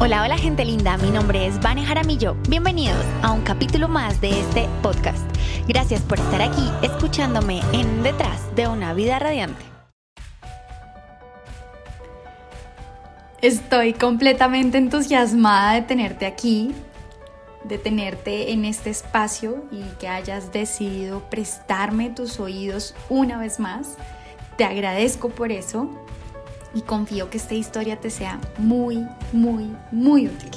Hola, hola gente linda, mi nombre es Vane Jaramillo. Bienvenidos a un capítulo más de este podcast. Gracias por estar aquí escuchándome en Detrás de una vida radiante. Estoy completamente entusiasmada de tenerte aquí, de tenerte en este espacio y que hayas decidido prestarme tus oídos una vez más. Te agradezco por eso y confío que esta historia te sea muy, muy, muy útil.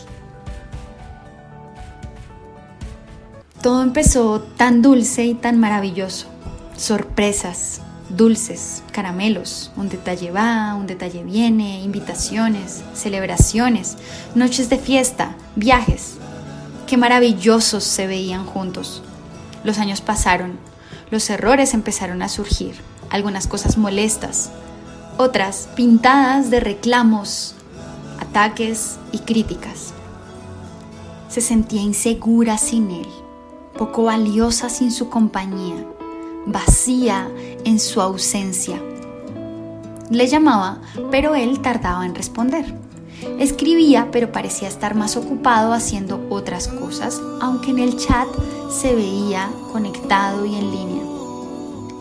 Todo empezó tan dulce y tan maravilloso. Sorpresas, dulces, caramelos, un detalle va, un detalle viene, invitaciones, celebraciones, noches de fiesta, viajes. Qué maravillosos se veían juntos. Los años pasaron, los errores empezaron a surgir, algunas cosas molestas, otras pintadas de reclamos, ataques y críticas. Se sentía insegura sin él, poco valiosa sin su compañía, vacía en su ausencia. Le llamaba, pero él tardaba en responder. Escribía, pero parecía estar más ocupado haciendo otras cosas, aunque en el chat se veía conectado y en línea.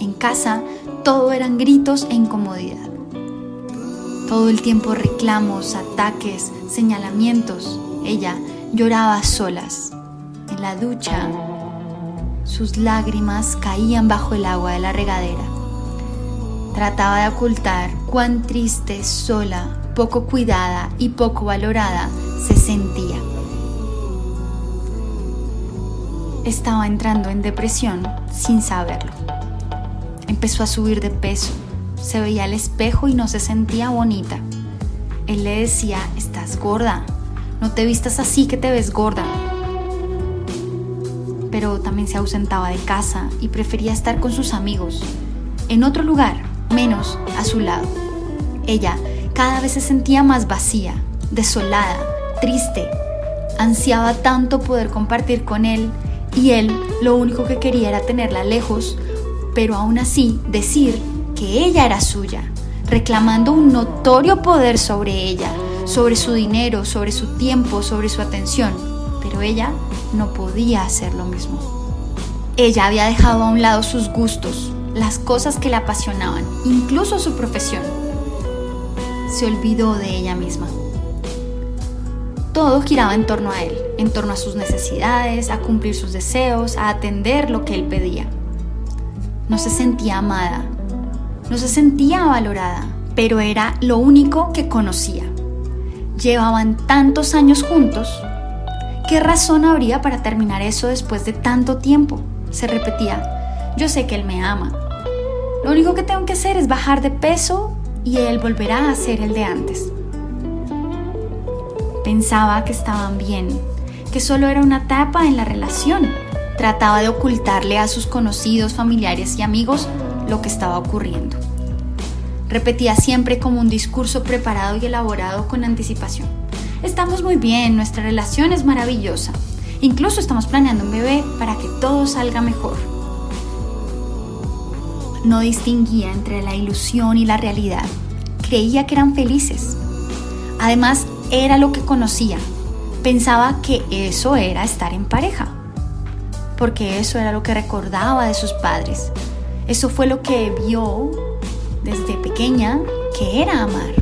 En casa todo eran gritos e incomodidad. Todo el tiempo reclamos, ataques, señalamientos. Ella lloraba a solas. En la ducha, sus lágrimas caían bajo el agua de la regadera. Trataba de ocultar cuán triste, sola, poco cuidada y poco valorada se sentía. Estaba entrando en depresión sin saberlo. Empezó a subir de peso se veía al espejo y no se sentía bonita. Él le decía, estás gorda, no te vistas así que te ves gorda. Pero también se ausentaba de casa y prefería estar con sus amigos, en otro lugar, menos a su lado. Ella cada vez se sentía más vacía, desolada, triste. Ansiaba tanto poder compartir con él y él lo único que quería era tenerla lejos, pero aún así decir que ella era suya, reclamando un notorio poder sobre ella, sobre su dinero, sobre su tiempo, sobre su atención. Pero ella no podía hacer lo mismo. Ella había dejado a un lado sus gustos, las cosas que le apasionaban, incluso su profesión. Se olvidó de ella misma. Todo giraba en torno a él, en torno a sus necesidades, a cumplir sus deseos, a atender lo que él pedía. No se sentía amada, no se sentía valorada, pero era lo único que conocía. Llevaban tantos años juntos. ¿Qué razón habría para terminar eso después de tanto tiempo? Se repetía, yo sé que él me ama. Lo único que tengo que hacer es bajar de peso y él volverá a ser el de antes. Pensaba que estaban bien, que solo era una etapa en la relación. Trataba de ocultarle a sus conocidos, familiares y amigos lo que estaba ocurriendo. Repetía siempre como un discurso preparado y elaborado con anticipación. Estamos muy bien, nuestra relación es maravillosa. Incluso estamos planeando un bebé para que todo salga mejor. No distinguía entre la ilusión y la realidad. Creía que eran felices. Además, era lo que conocía. Pensaba que eso era estar en pareja. Porque eso era lo que recordaba de sus padres, eso fue lo que vio desde pequeña que era amar.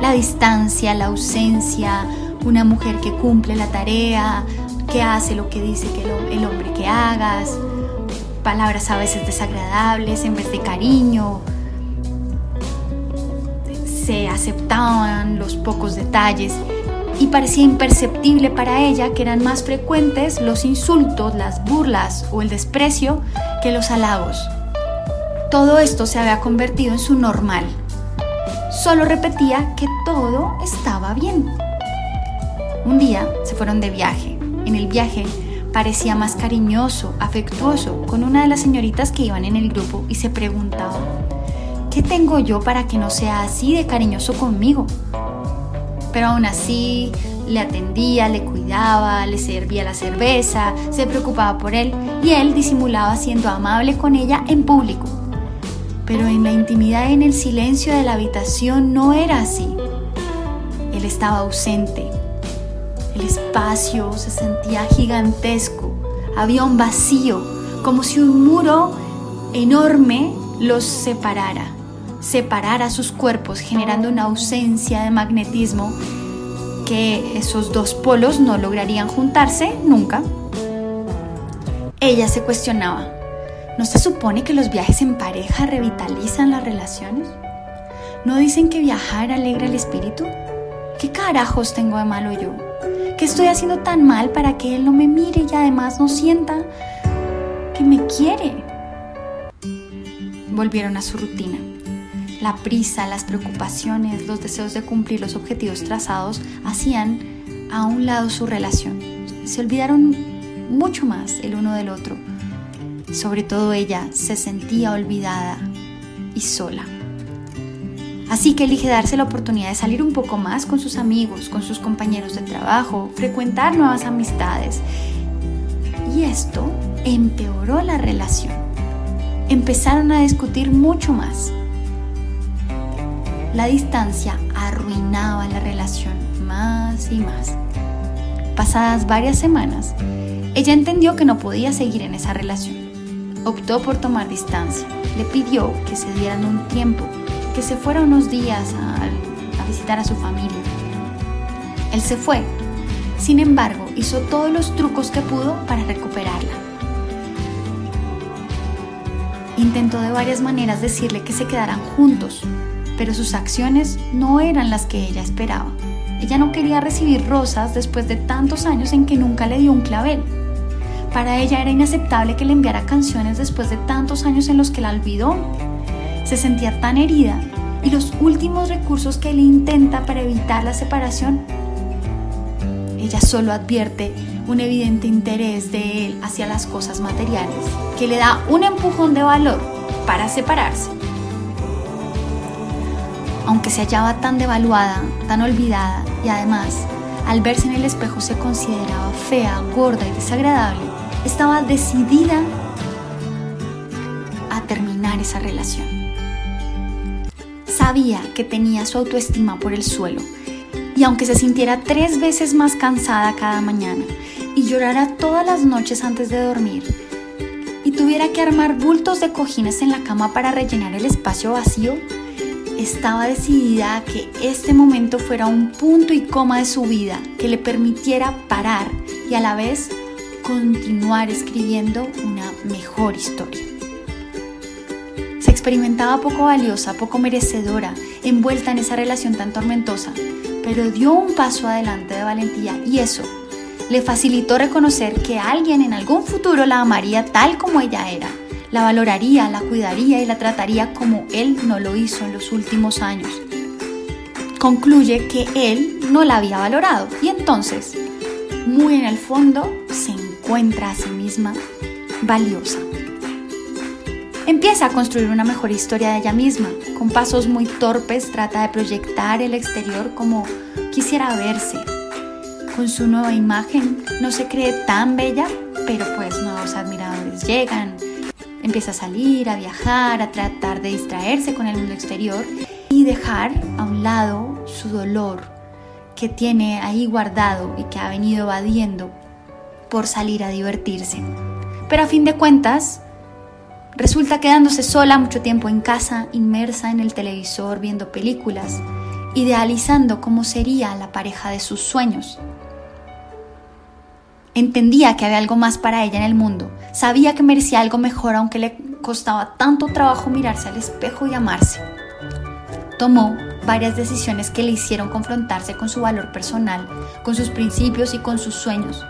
La distancia, la ausencia, una mujer que cumple la tarea, que hace lo que dice que el hombre que hagas, palabras a veces desagradables en vez de cariño. Se aceptaban los pocos detalles y parecía imperceptible para ella que eran más frecuentes los insultos, las burlas o el desprecio que los halagos. Todo esto se había convertido en su normal. Solo repetía que todo estaba bien. Un día se fueron de viaje. En el viaje parecía más cariñoso, afectuoso con una de las señoritas que iban en el grupo y se preguntaba, ¿qué tengo yo para que no sea así de cariñoso conmigo? Pero aún así le atendía, le cuidaba, le servía la cerveza, se preocupaba por él y él disimulaba siendo amable con ella en público pero en la intimidad, en el silencio de la habitación, no era así. Él estaba ausente, El espacio se sentía gigantesco, había un vacío, como si un muro enorme los separara, separara sus cuerpos, generando una ausencia de magnetismo que esos dos polos no lograrían juntarse nunca. Ella se cuestionaba, ¿no se supone que los viajes en pareja revitalizan las relaciones? ¿No dicen que viajar alegra el espíritu? ¿Qué carajos tengo de malo yo? ¿Qué estoy haciendo tan mal para que él no me mire y además no sienta que me quiere? Volvieron a su rutina. La prisa, las preocupaciones, los deseos de cumplir los objetivos trazados hacían a un lado su relación. Se olvidaron mucho más el uno del otro. Sobre todo ella se sentía olvidada y sola. Así que elige darse la oportunidad de salir un poco más con sus amigos, con sus compañeros de trabajo, frecuentar nuevas amistades. Y esto empeoró la relación. Empezaron a discutir mucho más la distancia arruinaba la relación más y más. Pasadas varias semanas, ella entendió que no podía seguir en esa relación. Optó por tomar distancia. Le pidió que se dieran un tiempo, que se fuera unos días a, visitar a su familia. Él se fue. Sin embargo, hizo todos los trucos que pudo para recuperarla. Intentó de varias maneras decirle que se quedaran juntos, pero sus acciones no eran las que ella esperaba. Ella no quería recibir rosas después de tantos años en que nunca le dio un clavel. Para ella era inaceptable que le enviara canciones después de tantos años en los que la olvidó. Se sentía tan herida y los últimos recursos que él intenta para evitar la separación, ella solo advierte un evidente interés de él hacia las cosas materiales que le da un empujón de valor para separarse aunque se hallaba tan devaluada, tan olvidada y además, al verse en el espejo se consideraba fea, gorda y desagradable, estaba decidida a terminar esa relación. Sabía que tenía su autoestima por el suelo y aunque se sintiera tres veces más cansada cada mañana y llorara todas las noches antes de dormir, y tuviera que armar bultos de cojines en la cama para rellenar el espacio vacío, estaba decidida a que este momento fuera un punto y coma de su vida que le permitiera parar y a la vez continuar escribiendo una mejor historia. Se experimentaba poco valiosa, poco merecedora, envuelta en esa relación tan tormentosa, pero dio un paso adelante de valentía y eso le facilitó reconocer que alguien en algún futuro la amaría tal como ella era la valoraría, la cuidaría y la trataría como él no lo hizo en los últimos años. Concluye que él no la había valorado y entonces, muy en el fondo, se encuentra a sí misma valiosa. Empieza a construir una mejor historia de ella misma. Con pasos muy torpes trata de proyectar el exterior como quisiera verse. Con su nueva imagen no se cree tan bella, pero pues nuevos admiradores llegan, Empieza a salir, a viajar, a tratar de distraerse con el mundo exterior y dejar a un lado su dolor que tiene ahí guardado y que ha venido evadiendo por salir a divertirse. Pero a fin de cuentas, resulta quedándose sola mucho tiempo en casa, inmersa en el televisor, viendo películas, idealizando cómo sería la pareja de sus sueños. Entendía que había algo más para ella en el mundo. Sabía que merecía algo mejor aunque le costaba tanto trabajo mirarse al espejo y amarse. Tomó varias decisiones que le hicieron confrontarse con su valor personal, con sus principios y con sus sueños.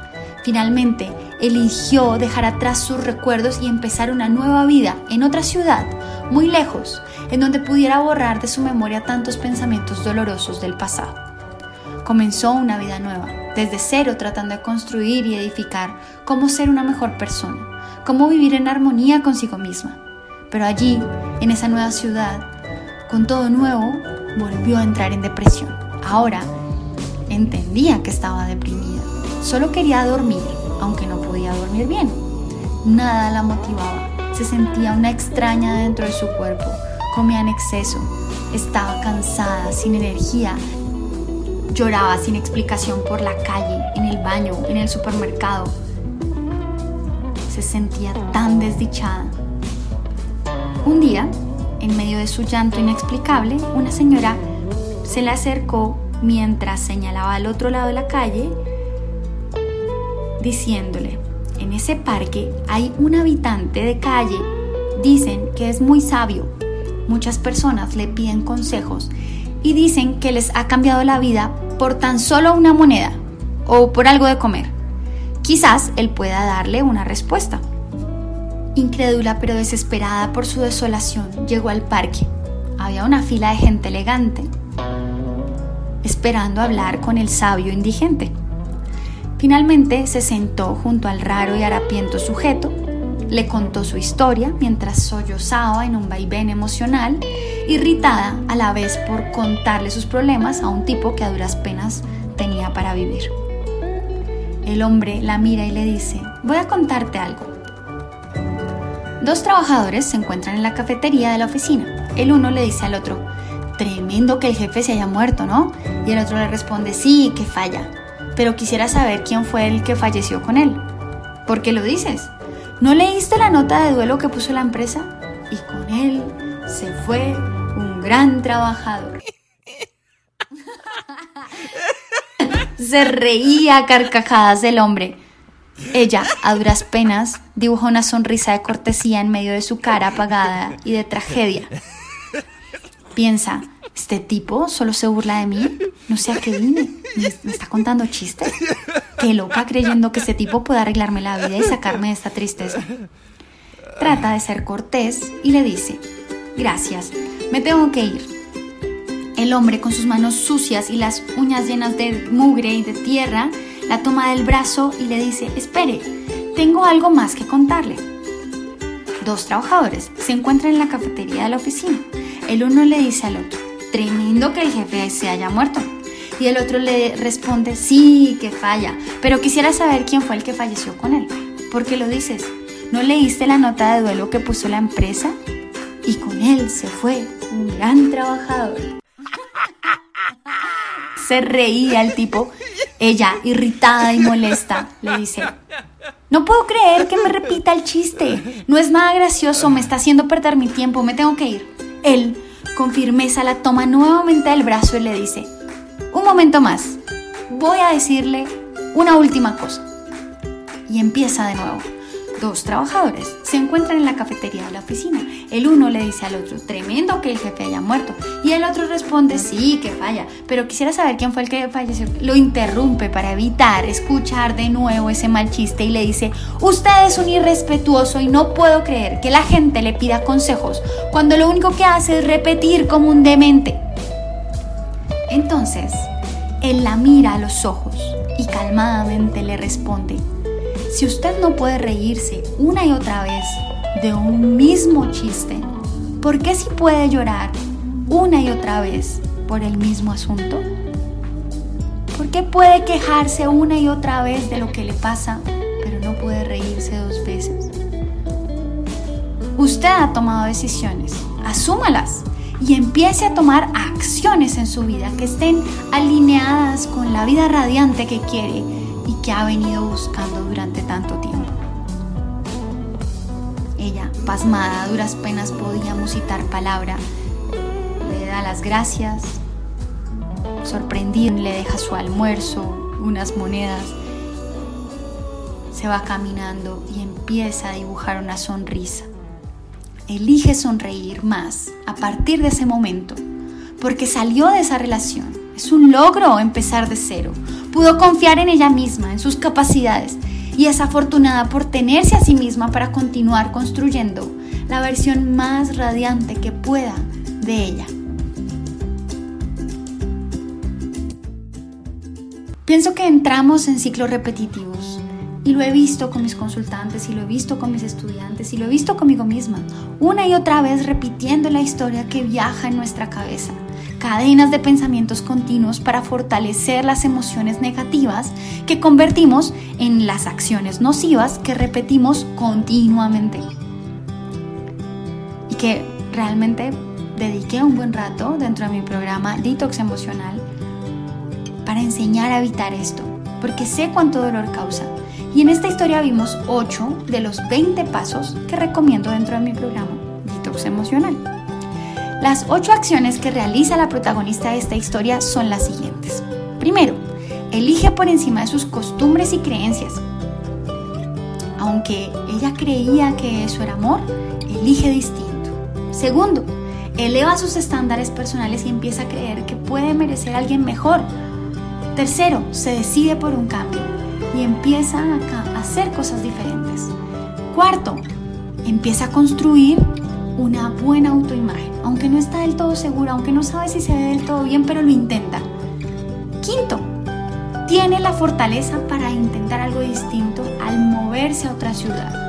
Finalmente, eligió dejar atrás sus recuerdos y empezar una nueva vida en otra ciudad, muy lejos, en donde pudiera borrar de su memoria tantos pensamientos dolorosos del pasado. Comenzó una vida nueva, desde cero tratando de construir y edificar cómo ser una mejor persona, cómo vivir en armonía consigo misma. Pero allí, en esa nueva ciudad, con todo nuevo, volvió a entrar en depresión. Ahora entendía que estaba deprimida. Solo quería dormir, aunque no podía dormir bien. Nada la motivaba. Se sentía una extraña dentro de su cuerpo. Comía en exceso. Estaba cansada, sin energía Lloraba sin explicación por la calle, en el baño, en el supermercado. Se sentía tan desdichada. Un día, en medio de su llanto inexplicable, una señora se le acercó mientras señalaba al otro lado de la calle, diciéndole, en ese parque hay un habitante de calle, dicen que es muy sabio. Muchas personas le piden consejos y dicen que les ha cambiado la vida por tan solo una moneda o por algo de comer. Quizás él pueda darle una respuesta. Incrédula pero desesperada por su desolación, llegó al parque. Había una fila de gente elegante, esperando hablar con el sabio indigente. Finalmente se sentó junto al raro y harapiento sujeto, le contó su historia mientras sollozaba en un vaivén emocional, irritada a la vez por contarle sus problemas a un tipo que a duras penas tenía para vivir. El hombre la mira y le dice, voy a contarte algo. Dos trabajadores se encuentran en la cafetería de la oficina. El uno le dice al otro, tremendo que el jefe se haya muerto, ¿no? Y el otro le responde, sí, que falla. Pero quisiera saber quién fue el que falleció con él. ¿Por qué lo dices? ¿No leíste la nota de duelo que puso la empresa? Y con él se fue un gran trabajador. se reía a carcajadas del hombre. Ella, a duras penas, dibujó una sonrisa de cortesía en medio de su cara apagada y de tragedia. Piensa, ¿este tipo solo se burla de mí? No sé a qué vine. ¿Me, está contando chistes? Qué loca creyendo que este tipo puede arreglarme la vida y sacarme de esta tristeza. Trata de ser cortés y le dice, gracias, me tengo que ir. El hombre con sus manos sucias y las uñas llenas de mugre y de tierra la toma del brazo y le dice, espere, tengo algo más que contarle. Dos trabajadores se encuentran en la cafetería de la oficina. El uno le dice al otro, tremendo que el jefe se haya muerto. Y el otro le responde, sí, que falla, pero quisiera saber quién fue el que falleció con él. ¿Por qué lo dices? ¿No leíste la nota de duelo que puso la empresa? Y con él se fue un gran trabajador. Se reía el tipo. Ella, irritada y molesta, le dice, no puedo creer que me repita el chiste. No es nada gracioso, me está haciendo perder mi tiempo, me tengo que ir. Él, con firmeza, la toma nuevamente del brazo y le dice, un momento más, voy a decirle una última cosa. Y empieza de nuevo. Dos trabajadores se encuentran en la cafetería de la oficina. El uno le dice al otro, tremendo que el jefe haya muerto. Y el otro responde, sí, que falla, pero quisiera saber quién fue el que falleció. Lo interrumpe para evitar escuchar de nuevo ese mal chiste y le dice, usted es un irrespetuoso y no puedo creer que la gente le pida consejos cuando lo único que hace es repetir como un demente. Entonces, él la mira a los ojos y calmadamente le responde, si usted no puede reírse una y otra vez de un mismo chiste, ¿por qué si puede llorar una y otra vez por el mismo asunto? ¿Por qué puede quejarse una y otra vez de lo que le pasa, pero no puede reírse dos veces? Usted ha tomado decisiones, asúmalas y empiece a tomar acciones en su vida que estén alineadas con la vida radiante que quiere que ha venido buscando durante tanto tiempo. Ella, pasmada, a duras penas podía musitar palabra, le da las gracias, sorprendida le deja su almuerzo, unas monedas, se va caminando y empieza a dibujar una sonrisa. Elige sonreír más a partir de ese momento, porque salió de esa relación. Es un logro empezar de cero, Pudo confiar en ella misma, en sus capacidades y es afortunada por tenerse a sí misma para continuar construyendo la versión más radiante que pueda de ella. Pienso que entramos en ciclos repetitivos y lo he visto con mis consultantes y lo he visto con mis estudiantes y lo he visto conmigo misma, una y otra vez repitiendo la historia que viaja en nuestra cabeza cadenas de pensamientos continuos para fortalecer las emociones negativas que convertimos en las acciones nocivas que repetimos continuamente. Y que realmente dediqué un buen rato dentro de mi programa Detox Emocional para enseñar a evitar esto, porque sé cuánto dolor causa. Y en esta historia vimos 8 de los 20 pasos que recomiendo dentro de mi programa Detox Emocional. Las 8 acciones que realiza la protagonista de esta historia son las siguientes. Primero, elige por encima de sus costumbres y creencias. Aunque ella creía que eso era amor, elige distinto. Segundo, eleva sus estándares personales y empieza a creer que puede merecer a alguien mejor. Tercero, se decide por un cambio y empieza a hacer cosas diferentes. Cuarto, empieza a construir una buena autoimagen, aunque no está del todo segura, aunque no sabe si se ve del todo bien, pero lo intenta. Quinto, tiene la fortaleza para intentar algo distinto al moverse a otra ciudad.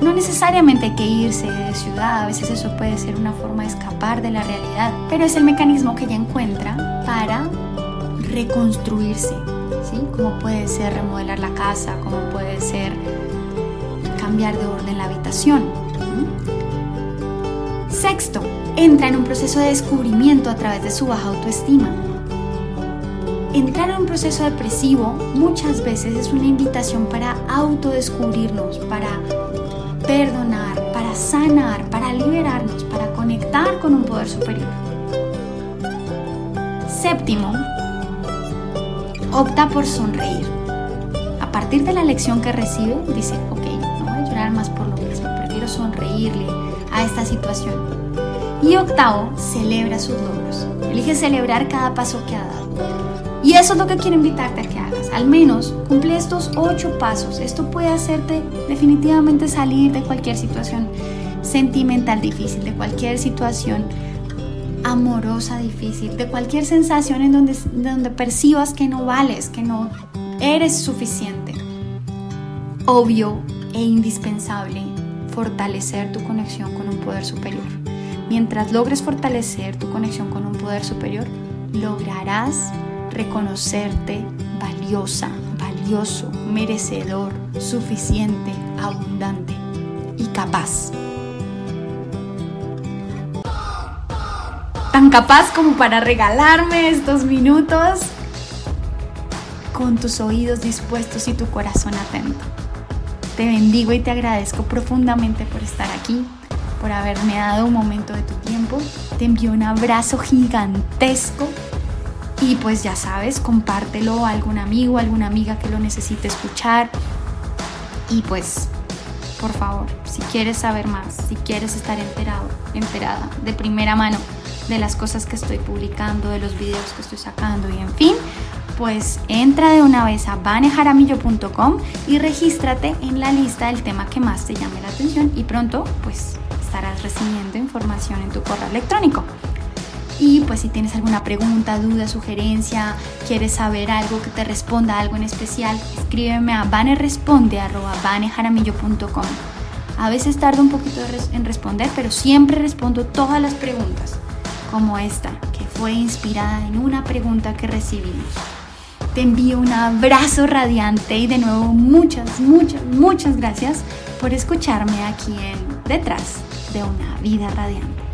No necesariamente hay que irse de ciudad, a veces eso puede ser una forma de escapar de la realidad, pero es el mecanismo que ella encuentra para reconstruirse, ¿sí? Como puede ser remodelar la casa, como puede ser cambiar de orden la habitación. Sexto, entra en un proceso de descubrimiento a través de su baja autoestima. Entrar en un proceso depresivo muchas veces es una invitación para autodescubrirnos, para perdonar, para sanar, para liberarnos, para conectar con un poder superior. Séptimo, opta por sonreír. A partir de la lección que recibe, dice, ok, no voy a llorar más por lo mismo, prefiero sonreírle esta situación. Y octavo, celebra sus logros. Elige celebrar cada paso que ha dado. Y eso es lo que quiero invitarte a que hagas. Al menos cumple estos ocho pasos. Esto puede hacerte definitivamente salir de cualquier situación sentimental difícil, de cualquier situación amorosa difícil, de cualquier sensación en donde, donde percibas que no vales, que no eres suficiente. Obvio e indispensable fortalecer tu conexión con un poder superior. Mientras logres fortalecer tu conexión con un poder superior, lograrás reconocerte valiosa, valioso, merecedor, suficiente, abundante y capaz. Tan capaz como para regalarme estos minutos con tus oídos dispuestos y tu corazón atento. Te bendigo y te agradezco profundamente por estar aquí, por haberme dado un momento de tu tiempo. Te envío un abrazo gigantesco y pues ya sabes, compártelo a algún amigo, alguna amiga que lo necesite escuchar. Y pues, por favor, si quieres saber más, si quieres estar enterado, enterada de primera mano de las cosas que estoy publicando, de los videos que estoy sacando y en fin, pues entra de una vez a banejaramillo.com y regístrate en la lista del tema que más te llame la atención y pronto pues estarás recibiendo información en tu correo electrónico. Y pues si tienes alguna pregunta, duda, sugerencia, quieres saber algo que te responda algo en especial, escríbeme a baneresponde.com. A veces tardo un poquito en responder, pero siempre respondo todas las preguntas, como esta, que fue inspirada en una pregunta que recibimos. Te envío un abrazo radiante y de nuevo muchas, muchas, muchas gracias por escucharme aquí en Detrás de una vida radiante.